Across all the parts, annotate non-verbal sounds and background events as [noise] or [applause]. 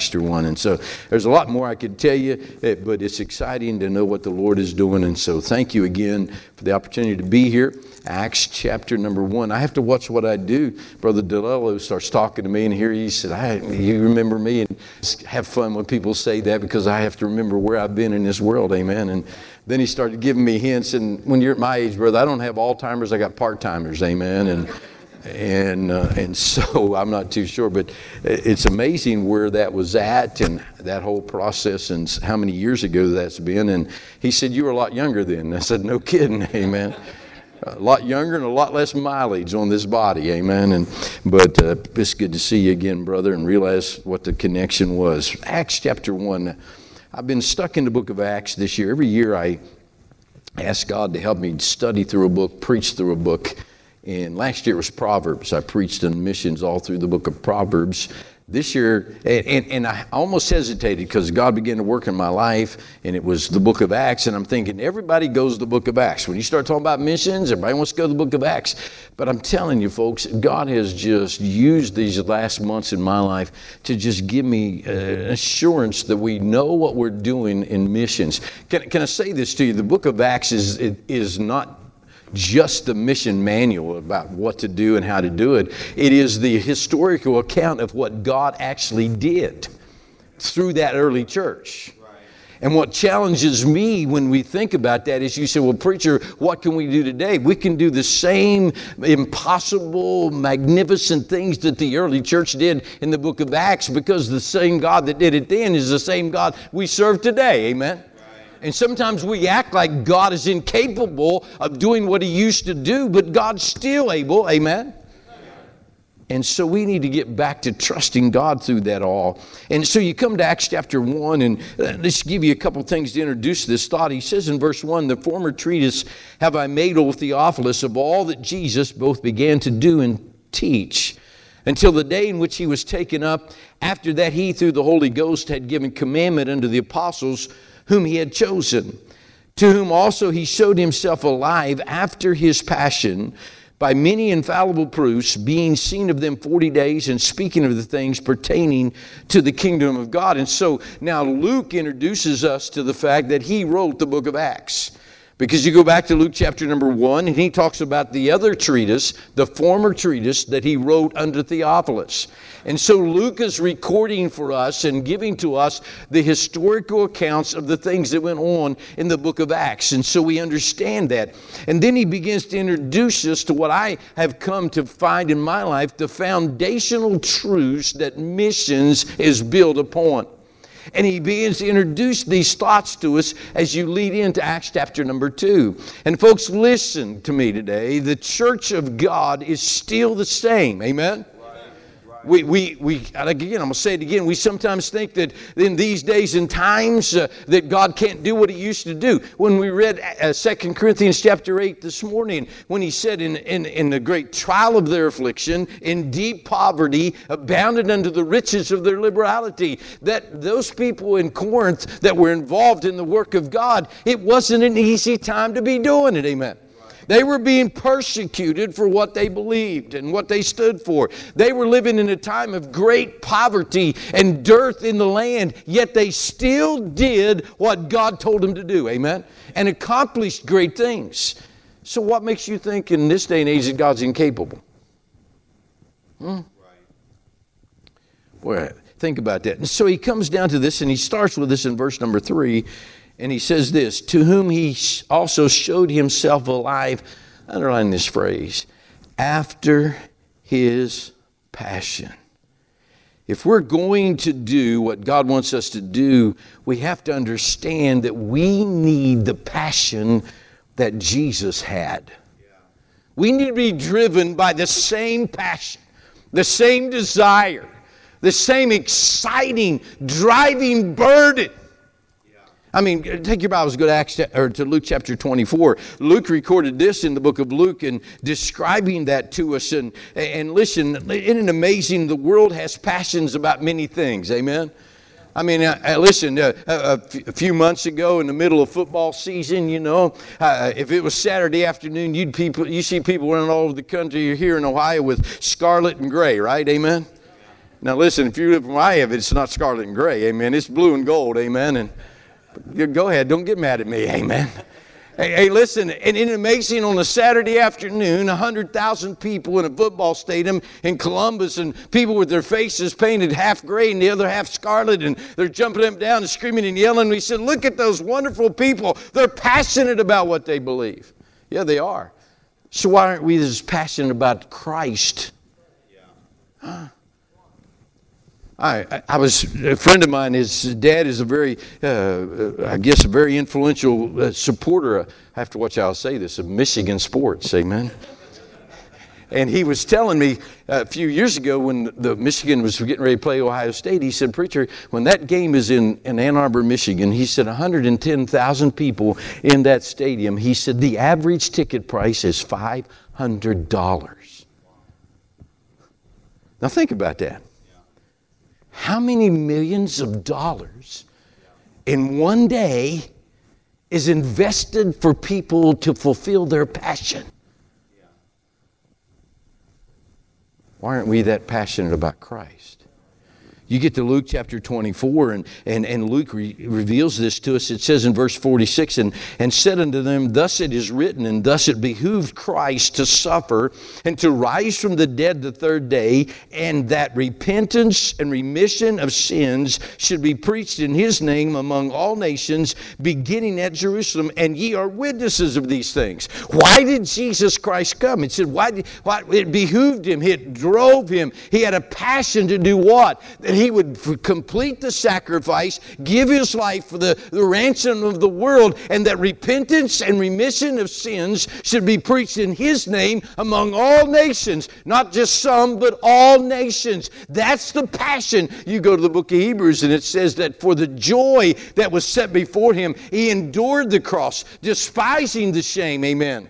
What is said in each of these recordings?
Baxter one. And so there's a lot more I could tell you, eh, but it's exciting to know what the Lord is doing. And so thank you again for the opportunity to be here. Acts chapter number one. I have to watch what I do. Brother DeLello starts talking to me, and here he said, I, You remember me? And have fun when people say that because I have to remember where I've been in this world. Amen. And then he started giving me hints. And when you're at my age, brother, I don't have all timers, I got part timers. Amen. And and uh, and so [laughs] I'm not too sure, but it's amazing where that was at and that whole process and how many years ago that's been. And he said you were a lot younger then. I said no kidding, [laughs] amen a lot younger and a lot less mileage on this body, amen. And but uh, it's good to see you again, brother, and realize what the connection was. Acts chapter one. I've been stuck in the book of Acts this year. Every year I ask God to help me study through a book, preach through a book. And last year was Proverbs. I preached on missions all through the book of Proverbs. This year, and, and, and I almost hesitated because God began to work in my life, and it was the book of Acts. And I'm thinking, everybody goes to the book of Acts. When you start talking about missions, everybody wants to go to the book of Acts. But I'm telling you, folks, God has just used these last months in my life to just give me uh, assurance that we know what we're doing in missions. Can, can I say this to you? The book of Acts is, is not just the mission manual about what to do and how to do it. It is the historical account of what God actually did through that early church. And what challenges me when we think about that is you say, well, preacher, what can we do today? We can do the same impossible, magnificent things that the early church did in the book of Acts because the same God that did it then is the same God we serve today. Amen? And sometimes we act like God is incapable of doing what He used to do, but God's still able. Amen? And so we need to get back to trusting God through that all. And so you come to Acts chapter 1, and uh, let's give you a couple things to introduce this thought. He says in verse 1 The former treatise have I made, O Theophilus, of all that Jesus both began to do and teach until the day in which he was taken up. After that, he, through the Holy Ghost, had given commandment unto the apostles whom he had chosen, to whom also he showed himself alive after his passion by many infallible proofs, being seen of them 40 days and speaking of the things pertaining to the kingdom of God. And so now Luke introduces us to the fact that he wrote the book of Acts. Because you go back to Luke chapter number one, and he talks about the other treatise, the former treatise that he wrote unto Theophilus. And so Luke is recording for us and giving to us the historical accounts of the things that went on in the book of Acts. And so we understand that. And then he begins to introduce us to what I have come to find in my life the foundational truths that missions is built upon. And he begins to introduce these thoughts to us as you lead into Acts chapter number two. And folks, listen to me today. The church of God is still the same. Amen? We, we, we again, I'm going to say it again. We sometimes think that in these days and times uh, that God can't do what He used to do. When we read uh, 2 Corinthians chapter 8 this morning, when He said, in, in, in the great trial of their affliction, in deep poverty, abounded unto the riches of their liberality, that those people in Corinth that were involved in the work of God, it wasn't an easy time to be doing it. Amen. They were being persecuted for what they believed and what they stood for. They were living in a time of great poverty and dearth in the land, yet they still did what God told them to do. Amen? And accomplished great things. So, what makes you think in this day and age that God's incapable? Hmm? Well, think about that. And so he comes down to this and he starts with this in verse number three. And he says this To whom he also showed himself alive, underline this phrase, after his passion. If we're going to do what God wants us to do, we have to understand that we need the passion that Jesus had. We need to be driven by the same passion, the same desire, the same exciting, driving burden I mean, take your Bibles, go to Acts or to Luke chapter 24. Luke recorded this in the book of Luke and describing that to us. And, and listen, isn't it amazing? The world has passions about many things. Amen. I mean, uh, uh listen, uh, uh a few months ago in the middle of football season, you know, if it was Saturday afternoon, you'd people, you see people running all over the country here in Ohio with scarlet and gray, right? Amen? Now, listen, if you live in have, it's not scarlet and gray, amen. It's blue and gold, amen. And go ahead, don't get mad at me, amen. Hey, hey, listen, and it's amazing on a Saturday afternoon, 100,000 people in a football stadium in Columbus, and people with their faces painted half gray and the other half scarlet, and they're jumping up and down and screaming and yelling. We said, Look at those wonderful people. They're passionate about what they believe. Yeah, they are. So why aren't we as passionate about Christ? Yeah. Huh? I, I was a friend of mine. His dad is a very, uh, I guess, a very influential uh, supporter. I have to watch how I say this of Michigan sports. Amen. And he was telling me a few years ago when the Michigan was getting ready to play Ohio State, he said, Preacher, when that game is in, in Ann Arbor, Michigan, he said 110,000 people in that stadium. He said the average ticket price is $500. Now think about that how many millions of dollars in one day is invested for people to fulfill their passion? Why aren't we that passionate about Christ? You get to Luke chapter 24, and, and, and Luke re- reveals this to us. It says in verse 46 and, and said unto them, Thus it is written, and thus it behooved Christ to suffer and to rise from the dead the third day, and that repentance and remission of sins should be preached in his name among all nations, beginning at Jerusalem. And ye are witnesses of these things. Why did Jesus Christ come? It said, Why, did, why it behooved him, it drove him. He had a passion to do what? He would complete the sacrifice, give his life for the, the ransom of the world, and that repentance and remission of sins should be preached in his name among all nations, not just some, but all nations. That's the passion. You go to the book of Hebrews, and it says that for the joy that was set before him, he endured the cross, despising the shame. Amen.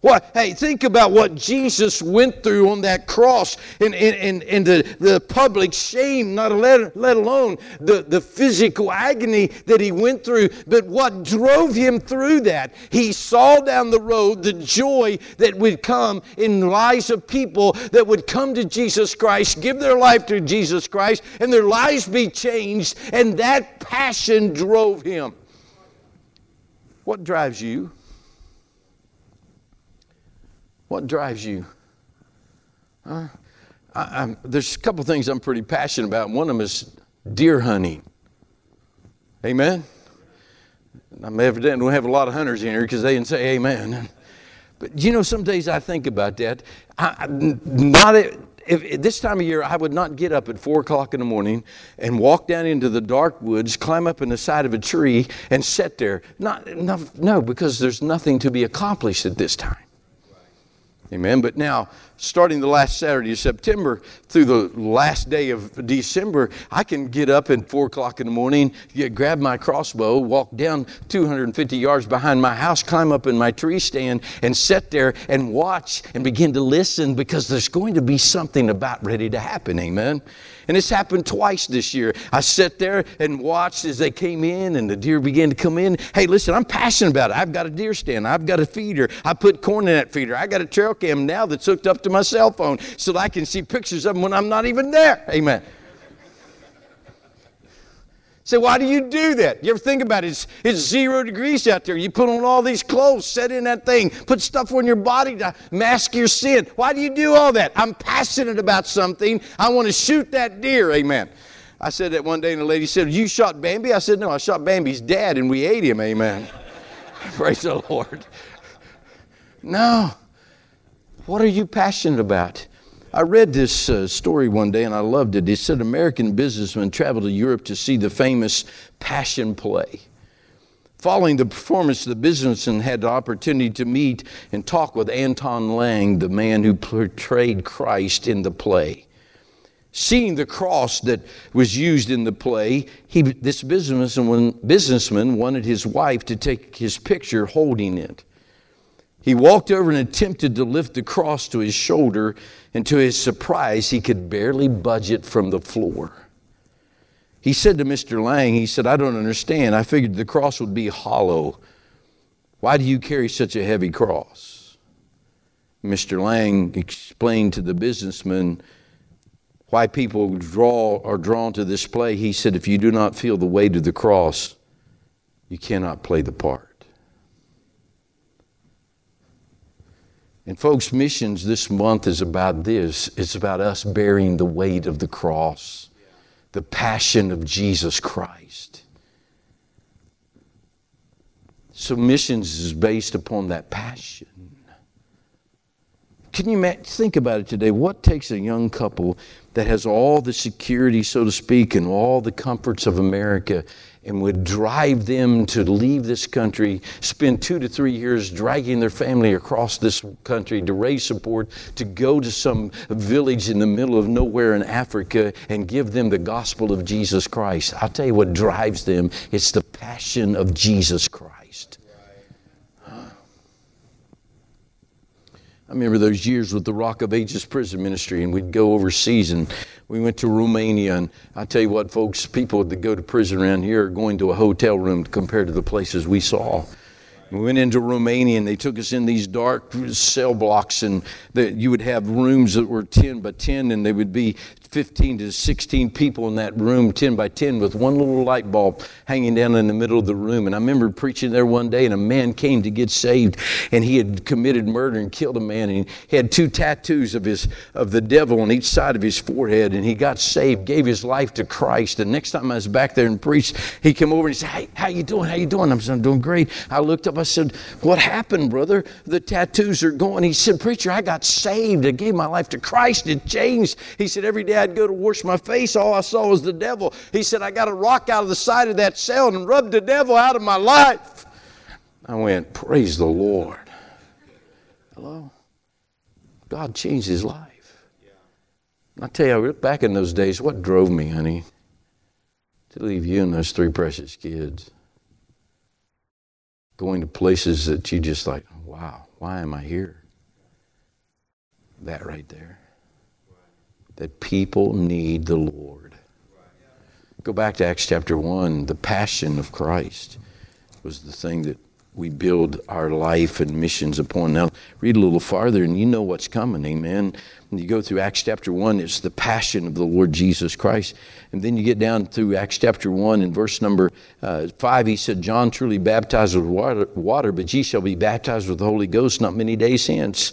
What, hey, think about what Jesus went through on that cross and, and, and, and the, the public shame, not let, let alone the, the physical agony that he went through. But what drove him through that? He saw down the road the joy that would come in lives of people that would come to Jesus Christ, give their life to Jesus Christ, and their lives be changed. And that passion drove him. What drives you? What drives you? Huh? I, there's a couple things I'm pretty passionate about. One of them is deer hunting. Amen? I'm evidently don't have a lot of hunters in here because they didn't say amen. But you know, some days I think about that. I, not if, if, this time of year, I would not get up at four o'clock in the morning and walk down into the dark woods, climb up in the side of a tree, and sit there. Not, not, no, because there's nothing to be accomplished at this time. Amen. But now, starting the last Saturday of September through the last day of December, I can get up at 4 o'clock in the morning, get, grab my crossbow, walk down 250 yards behind my house, climb up in my tree stand, and sit there and watch and begin to listen because there's going to be something about ready to happen. Amen. And it's happened twice this year. I sat there and watched as they came in and the deer began to come in. Hey, listen, I'm passionate about it. I've got a deer stand. I've got a feeder. I put corn in that feeder. I got a trail cam now that's hooked up to my cell phone so I can see pictures of them when I'm not even there. Amen. Say, why do you do that? You ever think about it? It's, it's zero degrees out there. You put on all these clothes, set in that thing, put stuff on your body to mask your sin. Why do you do all that? I'm passionate about something. I want to shoot that deer. Amen. I said that one day, and the lady said, You shot Bambi? I said, No, I shot Bambi's dad, and we ate him. Amen. [laughs] Praise the Lord. No. What are you passionate about? I read this uh, story one day and I loved it. It said American businessmen traveled to Europe to see the famous Passion play. Following the performance, the businessman had the opportunity to meet and talk with Anton Lang, the man who portrayed Christ in the play. Seeing the cross that was used in the play, he, this businessman, businessman wanted his wife to take his picture holding it. He walked over and attempted to lift the cross to his shoulder, and to his surprise, he could barely budge it from the floor. He said to Mr. Lang, he said, I don't understand. I figured the cross would be hollow. Why do you carry such a heavy cross? Mr. Lang explained to the businessman why people draw are drawn to this play. He said, if you do not feel the weight of the cross, you cannot play the part. And folks, missions this month is about this. It's about us bearing the weight of the cross, the passion of Jesus Christ. So missions is based upon that passion. Can you think about it today? What takes a young couple that has all the security, so to speak, and all the comforts of America and would drive them to leave this country, spend two to three years dragging their family across this country to raise support, to go to some village in the middle of nowhere in Africa and give them the gospel of Jesus Christ. I'll tell you what drives them it's the passion of Jesus Christ. I remember those years with the Rock of Ages prison ministry, and we'd go overseas, and we went to Romania. And I tell you what, folks, people that go to prison around here are going to a hotel room compared to the places we saw. We went into Romania and they took us in these dark cell blocks, and the, you would have rooms that were 10 by 10, and they would be 15 to 16 people in that room, 10 by 10, with one little light bulb hanging down in the middle of the room. And I remember preaching there one day, and a man came to get saved, and he had committed murder and killed a man, and he had two tattoos of his of the devil on each side of his forehead, and he got saved, gave his life to Christ. And next time I was back there and preached, he came over and he said, "Hey, how you doing? How you doing?" I said, "I'm doing great." I looked up, I said, "What happened, brother? The tattoos are gone." He said, "Preacher, I got saved. I gave my life to Christ. It changed." He said, "Every day." I'd go to wash my face, all I saw was the devil. He said, I got a rock out of the side of that cell and rubbed the devil out of my life. I went, Praise the Lord. Hello? God changed his life. I tell you, back in those days, what drove me, honey, to leave you and those three precious kids? Going to places that you just like, wow, why am I here? That right there that people need the Lord. Go back to Acts chapter 1. The passion of Christ was the thing that we build our life and missions upon. Now, read a little farther and you know what's coming, amen. When you go through Acts chapter 1, it's the passion of the Lord Jesus Christ. And then you get down through Acts chapter 1 and verse number uh, 5, he said, John truly baptized with water, water, but ye shall be baptized with the Holy Ghost not many days hence.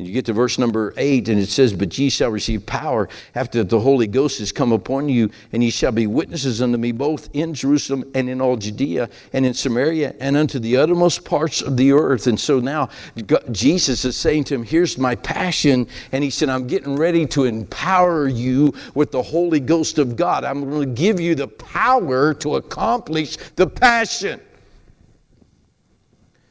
You get to verse number eight, and it says, But ye shall receive power after the Holy Ghost has come upon you, and ye shall be witnesses unto me both in Jerusalem and in all Judea and in Samaria and unto the uttermost parts of the earth. And so now Jesus is saying to him, Here's my passion. And he said, I'm getting ready to empower you with the Holy Ghost of God. I'm going to give you the power to accomplish the passion.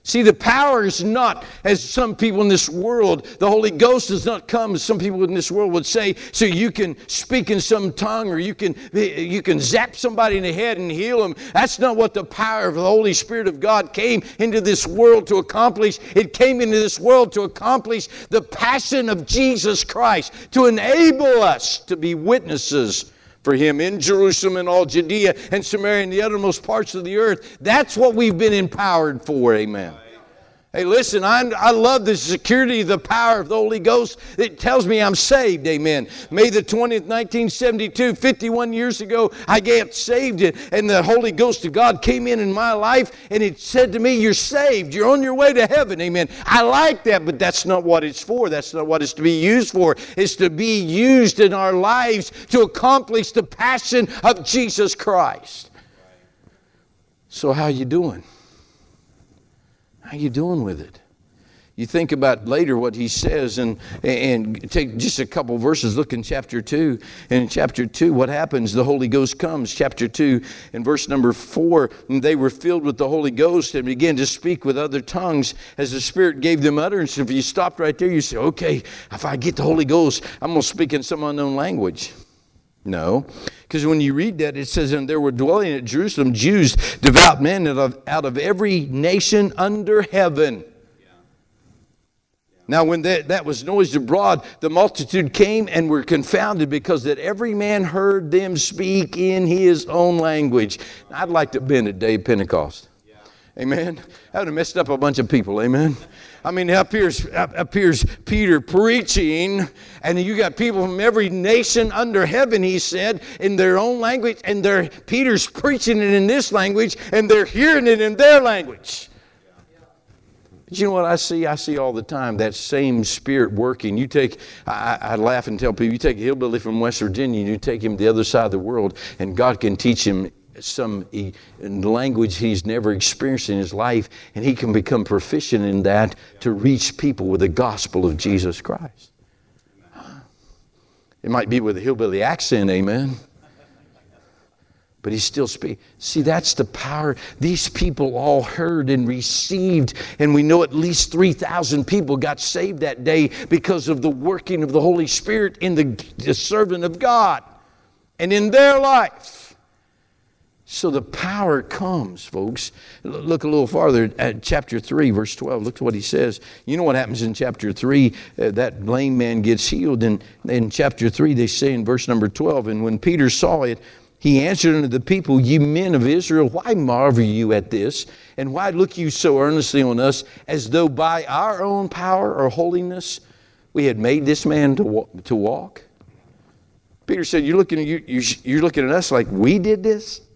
See, the power is not, as some people in this world, the Holy Ghost does not come, as some people in this world would say, so you can speak in some tongue or you can, you can zap somebody in the head and heal them. That's not what the power of the Holy Spirit of God came into this world to accomplish. It came into this world to accomplish the passion of Jesus Christ, to enable us to be witnesses for him in Jerusalem and all Judea and Samaria and the uttermost parts of the earth. That's what we've been empowered for. Amen. Hey, listen, I'm, i love the security, the power of the Holy Ghost. It tells me I'm saved. Amen. May the 20th, 1972, 51 years ago, I got saved, and the Holy Ghost of God came in in my life, and it said to me, You're saved. You're on your way to heaven. Amen. I like that, but that's not what it's for. That's not what it's to be used for. It's to be used in our lives to accomplish the passion of Jesus Christ. So, how you doing? How you doing with it? You think about later what he says and, and take just a couple verses, look in chapter 2. And in chapter 2, what happens? The Holy Ghost comes. Chapter 2, in verse number 4, they were filled with the Holy Ghost and began to speak with other tongues as the Spirit gave them utterance. If you stopped right there, you say, okay, if I get the Holy Ghost, I'm going to speak in some unknown language. No, because when you read that, it says, And there were dwelling at Jerusalem Jews, devout men out of, out of every nation under heaven. Now, when that, that was noised abroad, the multitude came and were confounded because that every man heard them speak in his own language. I'd like to have been at day of Pentecost. Amen. I would have messed up a bunch of people. Amen. I mean, up here's, up here's Peter preaching, and you got people from every nation under heaven, he said, in their own language, and they're, Peter's preaching it in this language, and they're hearing it in their language. But you know what I see? I see all the time that same spirit working. You take, I, I, laugh and tell people, you take a hillbilly from West Virginia and you take him to the other side of the world, and God can teach him some language he's never experienced in his life, and he can become proficient in that to reach people with the gospel of Jesus Christ. It might be with a hillbilly accent, amen. But he still speaks. See, that's the power. These people all heard and received, and we know at least 3,000 people got saved that day because of the working of the Holy Spirit in the, the servant of God and in their life. So the power comes, folks. Look a little farther at chapter 3, verse 12. Look at what he says. You know what happens in chapter 3? Uh, that lame man gets healed. And in chapter 3, they say in verse number 12, And when Peter saw it, he answered unto the people, Ye men of Israel, why marvel you at this? And why look you so earnestly on us, as though by our own power or holiness we had made this man to walk? To walk? Peter said, You're looking, at, you, you're looking at us like we did this?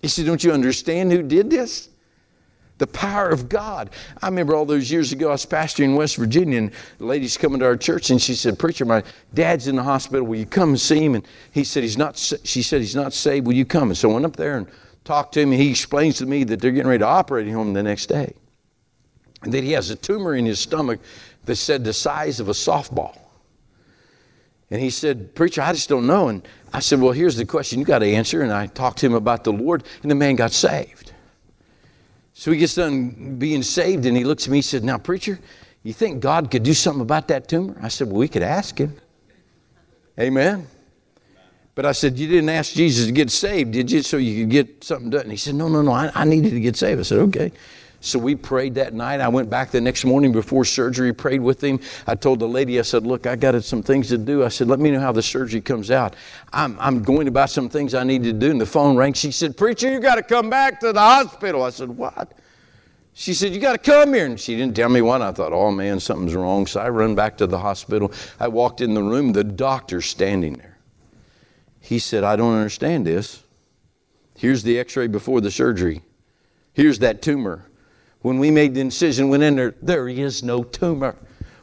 He said, Don't you understand who did this? The power of God. I remember all those years ago, I was pastoring in West Virginia, and the lady's coming to our church, and she said, Preacher, my dad's in the hospital. Will you come and see him? And he said, He's not, she said, He's not saved. Will you come? And so I went up there and talked to him, and he explains to me that they're getting ready to operate him the next day. And that he has a tumor in his stomach that said the size of a softball. And he said, Preacher, I just don't know. And I said, Well, here's the question you got to answer. And I talked to him about the Lord, and the man got saved. So he gets done being saved, and he looks at me and said, Now, preacher, you think God could do something about that tumor? I said, Well, we could ask him. Amen. But I said, You didn't ask Jesus to get saved, did you? So you could get something done. And he said, No, no, no, I, I needed to get saved. I said, Okay. So we prayed that night. I went back the next morning before surgery, prayed with him. I told the lady, I said, Look, I got some things to do. I said, Let me know how the surgery comes out. I'm, I'm going about some things I need to do. And the phone rang. She said, Preacher, you got to come back to the hospital. I said, What? She said, You got to come here. And she didn't tell me what. I thought, Oh man, something's wrong. So I run back to the hospital. I walked in the room, the doctor's standing there. He said, I don't understand this. Here's the x ray before the surgery. Here's that tumor. When we made the incision, went in there, there is no tumor.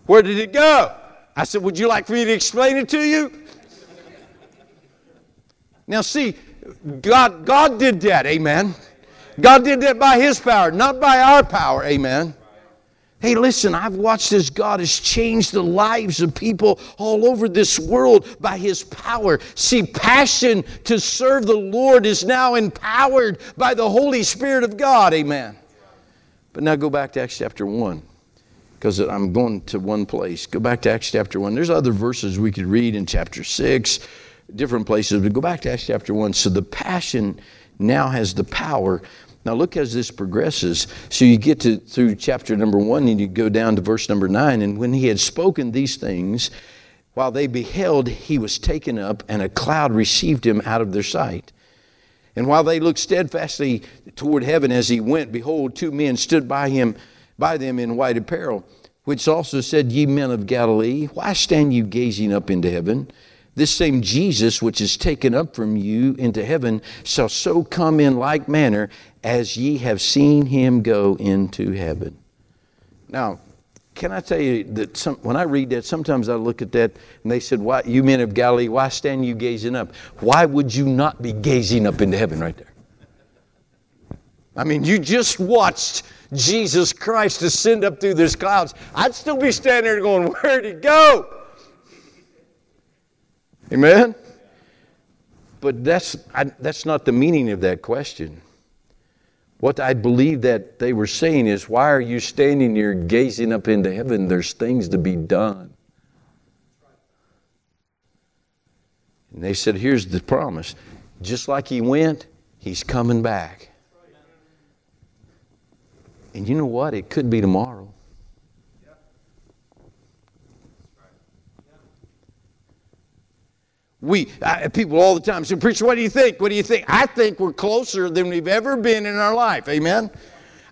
Where did it go? I said, Would you like for me to explain it to you? Now, see, God, God did that, amen. God did that by His power, not by our power, amen. Hey, listen, I've watched as God has changed the lives of people all over this world by His power. See, passion to serve the Lord is now empowered by the Holy Spirit of God, amen. But now go back to Acts chapter 1 because I'm going to one place. Go back to Acts chapter 1. There's other verses we could read in chapter 6, different places, but go back to Acts chapter 1. So the passion now has the power. Now look as this progresses. So you get to through chapter number 1 and you go down to verse number 9 and when he had spoken these things while they beheld he was taken up and a cloud received him out of their sight. And while they looked steadfastly toward heaven as he went, behold, two men stood by him, by them in white apparel, which also said, Ye men of Galilee, why stand you gazing up into heaven? This same Jesus, which is taken up from you into heaven, shall so come in like manner as ye have seen him go into heaven. Now, can I tell you that some, when I read that, sometimes I look at that and they said, Why, You men of Galilee, why stand you gazing up? Why would you not be gazing up into heaven right there? I mean, you just watched Jesus Christ ascend up through those clouds. I'd still be standing there going, Where'd he go? Amen? But that's, I, that's not the meaning of that question. What I believe that they were saying is, why are you standing here gazing up into heaven? There's things to be done. And they said, here's the promise. Just like he went, he's coming back. And you know what? It could be tomorrow. We I, people all the time say, "Preacher, what do you think? What do you think?" I think we're closer than we've ever been in our life. Amen.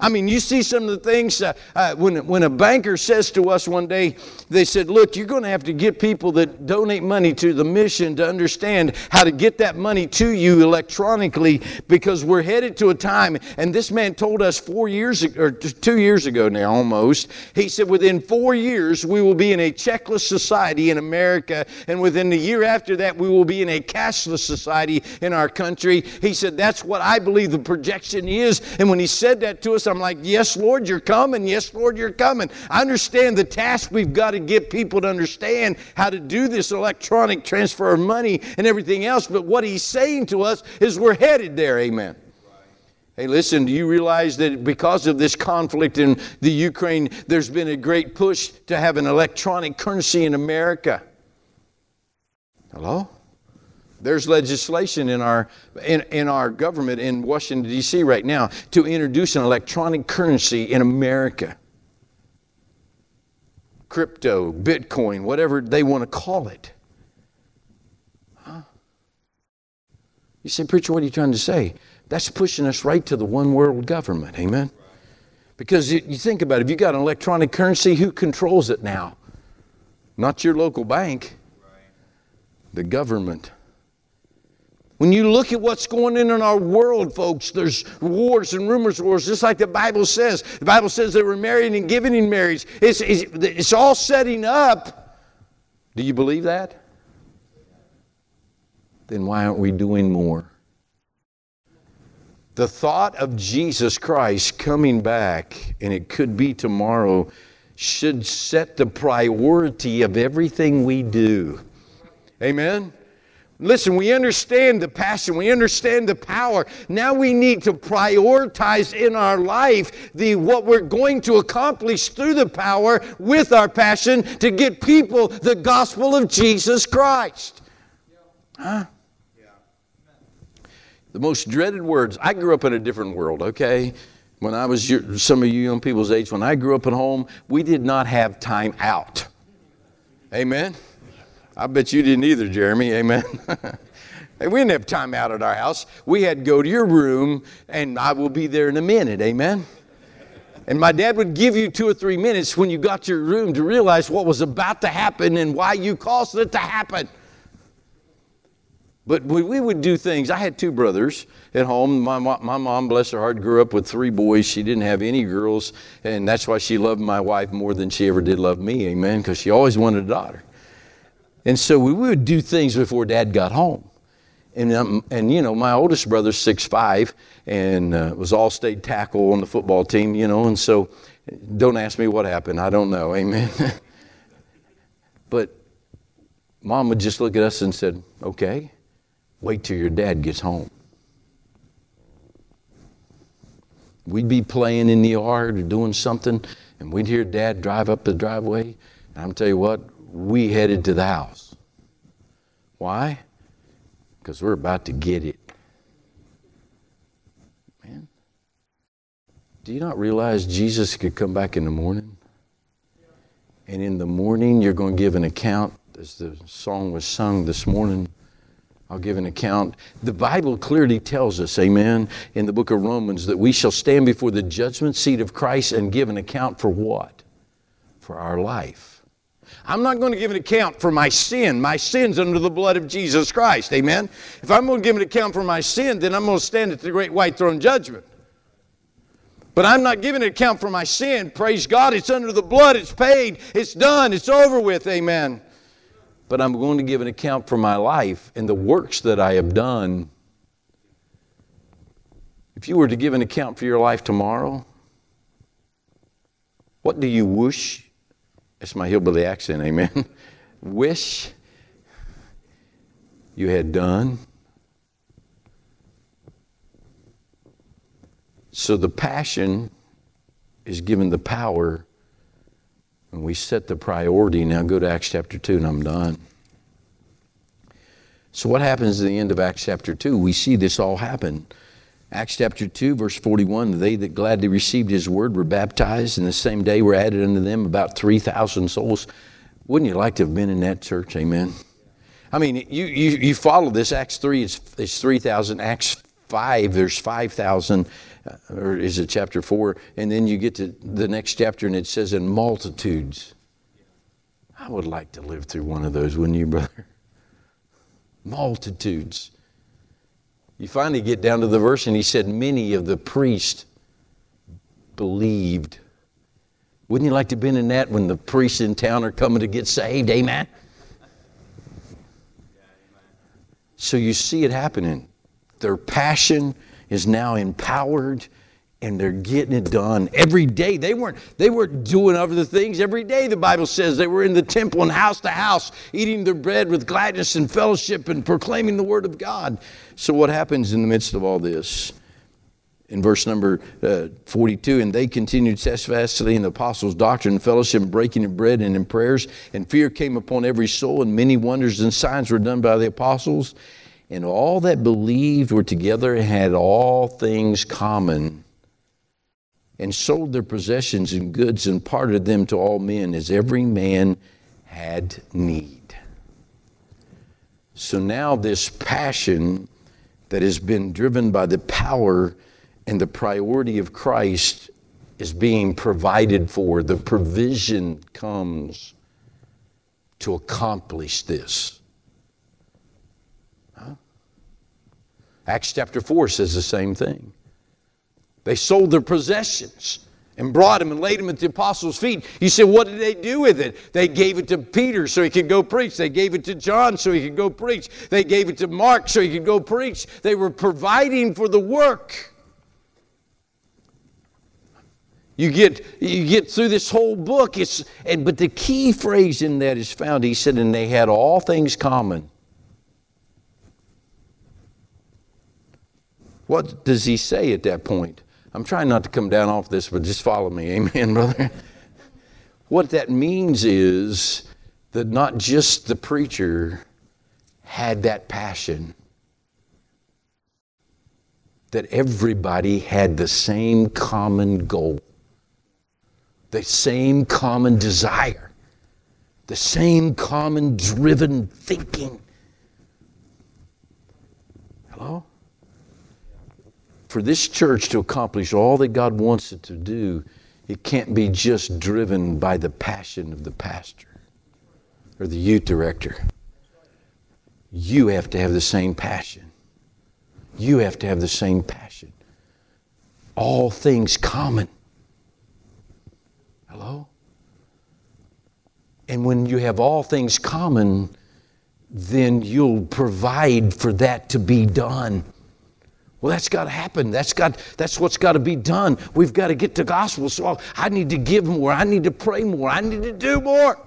I mean, you see some of the things uh, uh, when, when a banker says to us one day, they said, Look, you're going to have to get people that donate money to the mission to understand how to get that money to you electronically because we're headed to a time. And this man told us four years or two years ago now almost, he said, Within four years, we will be in a checkless society in America. And within the year after that, we will be in a cashless society in our country. He said, That's what I believe the projection is. And when he said that to us, I'm like, Yes, Lord, you're coming. Yes, Lord, you're coming. I understand the task we've got to get people to understand how to do this electronic transfer of money and everything else. But what he's saying to us is we're headed there. Amen. Hey, listen, do you realize that because of this conflict in the Ukraine, there's been a great push to have an electronic currency in America? Hello? There's legislation in our, in, in our government in Washington, D.C. right now to introduce an electronic currency in America. Crypto, Bitcoin, whatever they want to call it. Huh? You say, Preacher, what are you trying to say? That's pushing us right to the one world government. Amen? Because you, you think about it, if you got an electronic currency, who controls it now? Not your local bank, the government. When you look at what's going on in our world, folks, there's wars and rumors of wars, just like the Bible says. The Bible says they were married and giving in marriage. It's, it's, it's all setting up. Do you believe that? Then why aren't we doing more? The thought of Jesus Christ coming back, and it could be tomorrow, should set the priority of everything we do. Amen? Listen, we understand the passion, we understand the power. Now we need to prioritize in our life the what we're going to accomplish through the power with our passion to get people the gospel of Jesus Christ. Huh? The most dreaded words. I grew up in a different world, okay? When I was your, some of you young people's age, when I grew up at home, we did not have time out. Amen? I bet you didn't either, Jeremy. Amen. [laughs] we didn't have time out at our house. We had to go to your room, and I will be there in a minute. Amen. And my dad would give you two or three minutes when you got to your room to realize what was about to happen and why you caused it to happen. But we would do things. I had two brothers at home. My, my mom, bless her heart, grew up with three boys. She didn't have any girls, and that's why she loved my wife more than she ever did love me. Amen. Because she always wanted a daughter. And so we would do things before dad got home. And, um, and you know, my oldest brother's six five and uh, was all state tackle on the football team, you know, and so don't ask me what happened. I don't know. Amen. [laughs] but mom would just look at us and said, okay, wait till your dad gets home. We'd be playing in the yard or doing something, and we'd hear dad drive up the driveway. And I'm tell you what, we headed to the house. Why? Because we're about to get it. Man, do you not realize Jesus could come back in the morning? And in the morning, you're going to give an account, as the song was sung this morning. I'll give an account. The Bible clearly tells us, amen, in the book of Romans, that we shall stand before the judgment seat of Christ and give an account for what? For our life. I'm not going to give an account for my sin. My sin's under the blood of Jesus Christ. Amen. If I'm going to give an account for my sin, then I'm going to stand at the great white throne judgment. But I'm not giving an account for my sin. Praise God. It's under the blood. It's paid. It's done. It's over with. Amen. But I'm going to give an account for my life and the works that I have done. If you were to give an account for your life tomorrow, what do you wish that's my hillbilly accent, amen. [laughs] Wish you had done. So the passion is given the power and we set the priority. Now go to Acts chapter 2 and I'm done. So, what happens at the end of Acts chapter 2? We see this all happen. Acts chapter 2, verse 41 They that gladly received his word were baptized, and the same day were added unto them about 3,000 souls. Wouldn't you like to have been in that church? Amen. I mean, you, you, you follow this. Acts 3 is, is 3,000. Acts 5, there's 5,000, uh, or is it chapter 4? And then you get to the next chapter and it says, in multitudes. I would like to live through one of those, wouldn't you, brother? [laughs] Multitudes. You finally get down to the verse, and he said, Many of the priests believed. Wouldn't you like to have been in that when the priests in town are coming to get saved? Amen? So you see it happening. Their passion is now empowered and they're getting it done every day. They weren't, they weren't doing other things every day. The Bible says they were in the temple and house to house, eating their bread with gladness and fellowship and proclaiming the word of God. So, what happens in the midst of all this? In verse number uh, 42, and they continued steadfastly in the apostles' doctrine, and fellowship, breaking of bread, and in prayers. And fear came upon every soul, and many wonders and signs were done by the apostles. And all that believed were together and had all things common and sold their possessions and goods and parted them to all men as every man had need. So now, this passion that has been driven by the power and the priority of Christ is being provided for. The provision comes to accomplish this. Huh? Acts chapter 4 says the same thing. They sold their possessions and brought him and laid him at the apostles' feet. You said, what did they do with it? They gave it to Peter so he could go preach. They gave it to John so he could go preach. They gave it to Mark so he could go preach. They were providing for the work. You get, you get through this whole book, it's, and, but the key phrase in that is found, he said, and they had all things common. What does he say at that point? I'm trying not to come down off this, but just follow me. [laughs] Amen, brother. what that means is that not just the preacher had that passion, that everybody had the same common goal, the same common desire, the same common driven thinking. Hello? For this church to accomplish all that God wants it to do, it can't be just driven by the passion of the pastor or the youth director. You have to have the same passion. You have to have the same passion. All things common. Hello? And when you have all things common, then you'll provide for that to be done. Well, that's got to happen. That's got that's what's got to be done. We've got to get the gospel. So I need to give more. I need to pray more. I need to do more.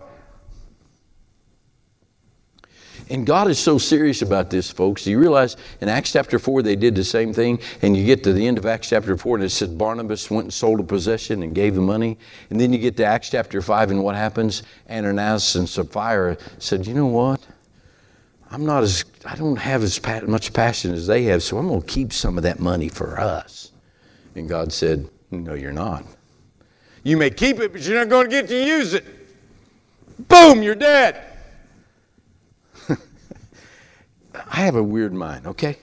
And God is so serious about this, folks. Do you realize in Acts chapter 4 they did the same thing? And you get to the end of Acts chapter 4 and it said Barnabas went and sold a possession and gave the money. And then you get to Acts chapter 5 and what happens? Ananias and Sapphira said, You know what? I'm not as, I don't have as much passion as they have, so I'm going to keep some of that money for us. And God said, No, you're not. You may keep it, but you're not going to get to use it. Boom, you're dead. [laughs] I have a weird mind, okay?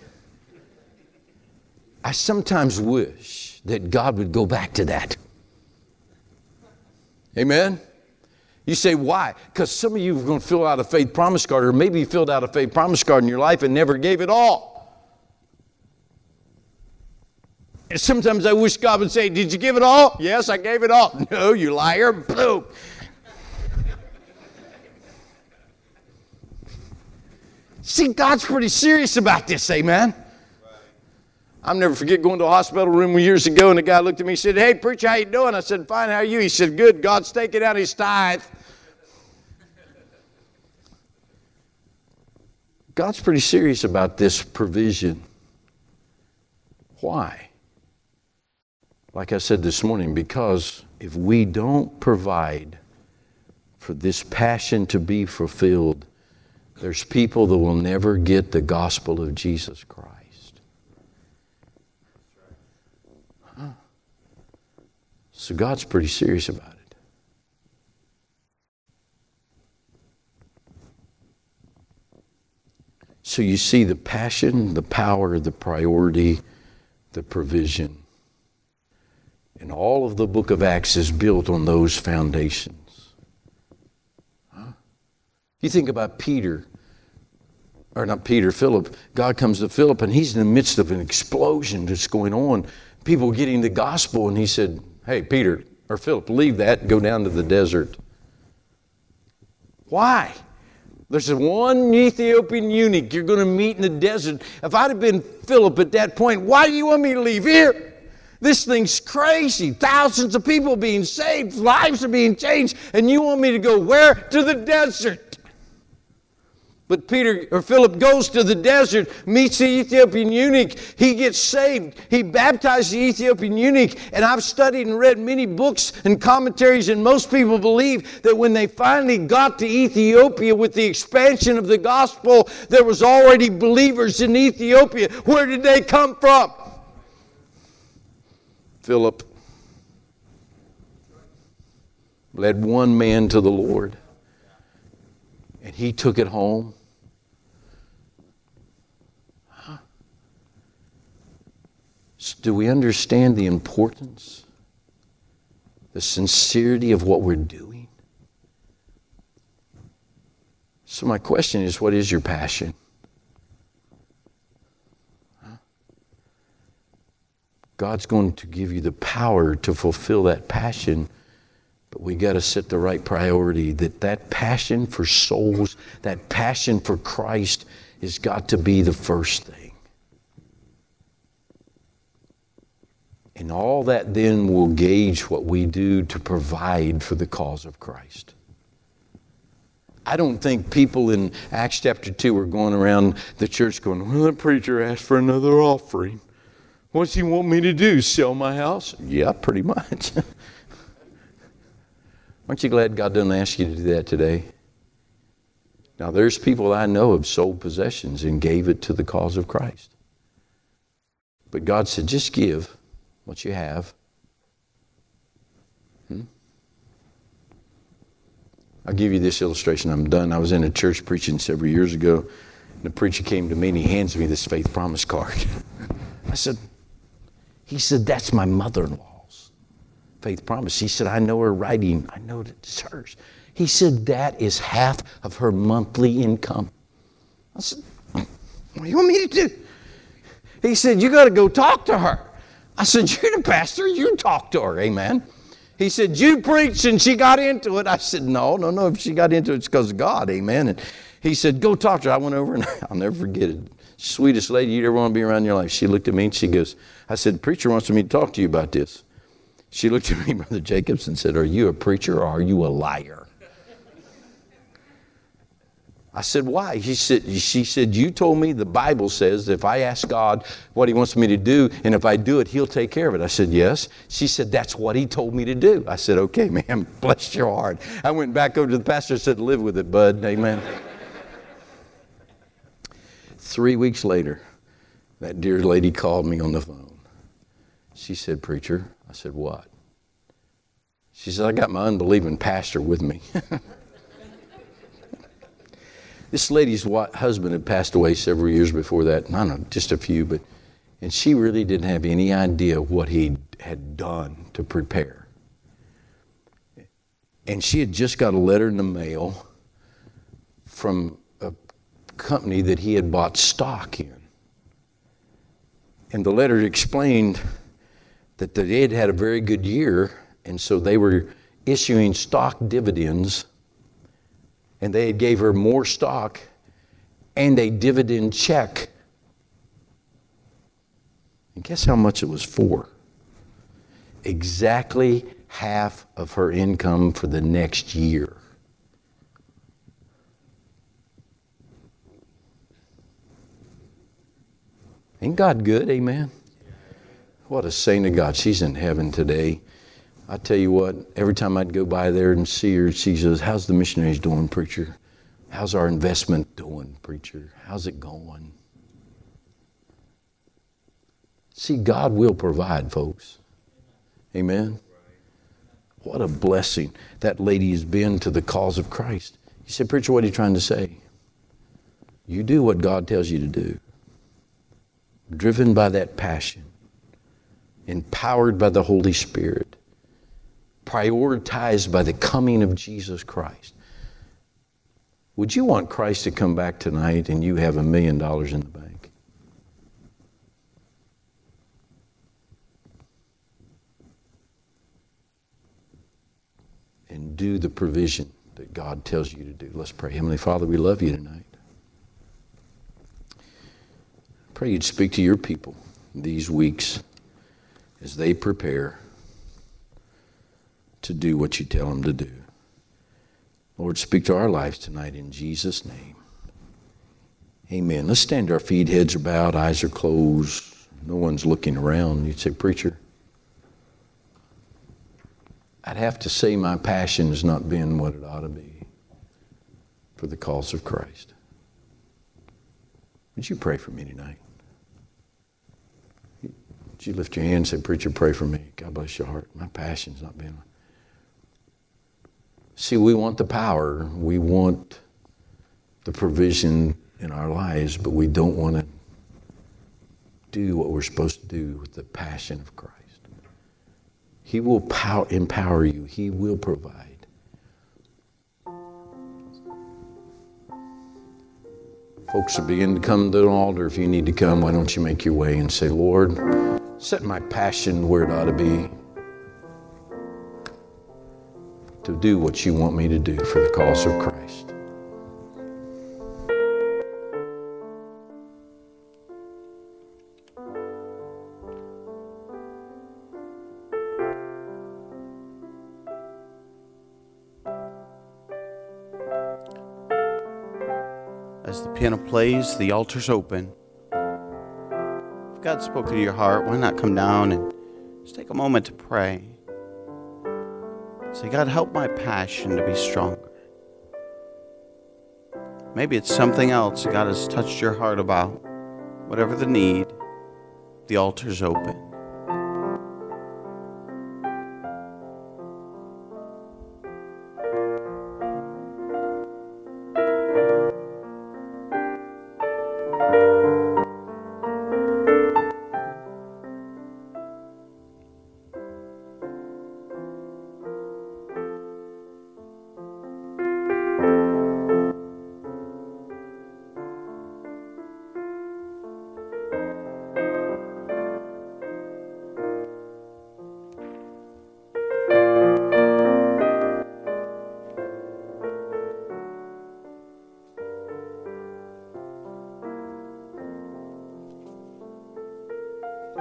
I sometimes wish that God would go back to that. Amen? You say, why? Because some of you are going to fill out a faith promise card, or maybe you filled out a faith promise card in your life and never gave it all. And sometimes I wish God would say, Did you give it all? Yes, I gave it all. [laughs] No, you liar. Boom. See, God's pretty serious about this, amen? I'll never forget going to a hospital room years ago, and the guy looked at me and said, Hey, preacher, how you doing? I said, Fine, how are you? He said, Good, God's taking out his tithe. God's pretty serious about this provision. Why? Like I said this morning, because if we don't provide for this passion to be fulfilled, there's people that will never get the gospel of Jesus Christ. So God's pretty serious about it. So you see the passion, the power, the priority the provision. And all of the book of Acts is built on those foundations. Huh? You think about Peter, or not Peter, Philip. God comes to Philip, and he's in the midst of an explosion that's going on. People getting the gospel, and he said, Hey, Peter, or Philip, leave that and go down to the desert. Why? There's one Ethiopian eunuch you're going to meet in the desert. If I'd have been Philip at that point, why do you want me to leave here? This thing's crazy. Thousands of people being saved, lives are being changed, and you want me to go where? To the desert. But Peter or Philip goes to the desert, meets the Ethiopian eunuch. He gets saved. He baptized the Ethiopian eunuch. And I've studied and read many books and commentaries, and most people believe that when they finally got to Ethiopia with the expansion of the gospel, there was already believers in Ethiopia. Where did they come from? Philip led one man to the Lord, and he took it home. Do we understand the importance, the sincerity of what we're doing? So, my question is what is your passion? God's going to give you the power to fulfill that passion, but we got to set the right priority that that passion for souls, that passion for Christ has got to be the first thing. And all that then will gauge what we do to provide for the cause of Christ. I don't think people in Acts chapter 2 are going around the church going, Well, the preacher asked for another offering. What's he want me to do? Sell my house? Yeah, pretty much. [laughs] Aren't you glad God doesn't ask you to do that today? Now, there's people I know have sold possessions and gave it to the cause of Christ. But God said, just give what you have. Hmm? I'll give you this illustration. I'm done. I was in a church preaching several years ago. And the preacher came to me and he hands me this faith promise card. [laughs] I said, he said, That's my mother in law's faith promise. He said, I know her writing, I know that it's hers. He said, That is half of her monthly income. I said, What do you want me to do? He said, You got to go talk to her. I said, You're the pastor, you talk to her, amen. He said, You preached and she got into it. I said, No, no, no. If she got into it, it's because of God, amen. And he said, Go talk to her. I went over and [laughs] I'll never forget it. Sweetest lady you'd ever want to be around in your life. She looked at me and she goes, I said, Preacher wants me to talk to you about this. She looked at me, [laughs] Brother Jacobs, and said, Are you a preacher or are you a liar? I said, Why? She said, she said, You told me the Bible says if I ask God what He wants me to do, and if I do it, He'll take care of it. I said, Yes. She said, That's what He told me to do. I said, Okay, [laughs] ma'am, bless your heart. I went back over to the pastor and said, Live with it, bud. Amen. Three weeks later, that dear lady called me on the phone. She said, Preacher, I said, What? She said, I got my unbelieving pastor with me. [laughs] this lady's husband had passed away several years before that. I don't know, just a few, but and she really didn't have any idea what he had done to prepare. And she had just got a letter in the mail from a company that he had bought stock in. And the letter explained that they had had a very good year, and so they were issuing stock dividends, and they gave her more stock and a dividend check. And guess how much it was for? Exactly half of her income for the next year. Ain't God good? Amen. What a saint of God. She's in heaven today. I tell you what, every time I'd go by there and see her, she says, How's the missionaries doing, preacher? How's our investment doing, preacher? How's it going? See, God will provide, folks. Amen. What a blessing that lady has been to the cause of Christ. You said, Preacher, what are you trying to say? You do what God tells you to do driven by that passion. Empowered by the Holy Spirit, prioritized by the coming of Jesus Christ. Would you want Christ to come back tonight and you have a million dollars in the bank? And do the provision that God tells you to do. Let's pray. Heavenly Father, we love you tonight. Pray you'd speak to your people these weeks as they prepare to do what you tell them to do. Lord, speak to our lives tonight in Jesus' name. Amen. Let's stand our feet, heads are bowed, eyes are closed. No one's looking around. You'd say, Preacher, I'd have to say my passion has not been what it ought to be for the cause of Christ. Would you pray for me tonight? Would you lift your hand and say, Preacher, pray for me? God bless your heart. My passion's not being. See, we want the power, we want the provision in our lives, but we don't want to do what we're supposed to do with the passion of Christ. He will power, empower you, He will provide. Folks are beginning to come to the altar. If you need to come, why don't you make your way and say, Lord, set my passion where it ought to be to do what you want me to do for the cause of Christ. As the piano plays, the altar's open. If spoke to your heart, why not come down and just take a moment to pray? Say, God, help my passion to be stronger. Maybe it's something else God has touched your heart about. Whatever the need, the altar's open.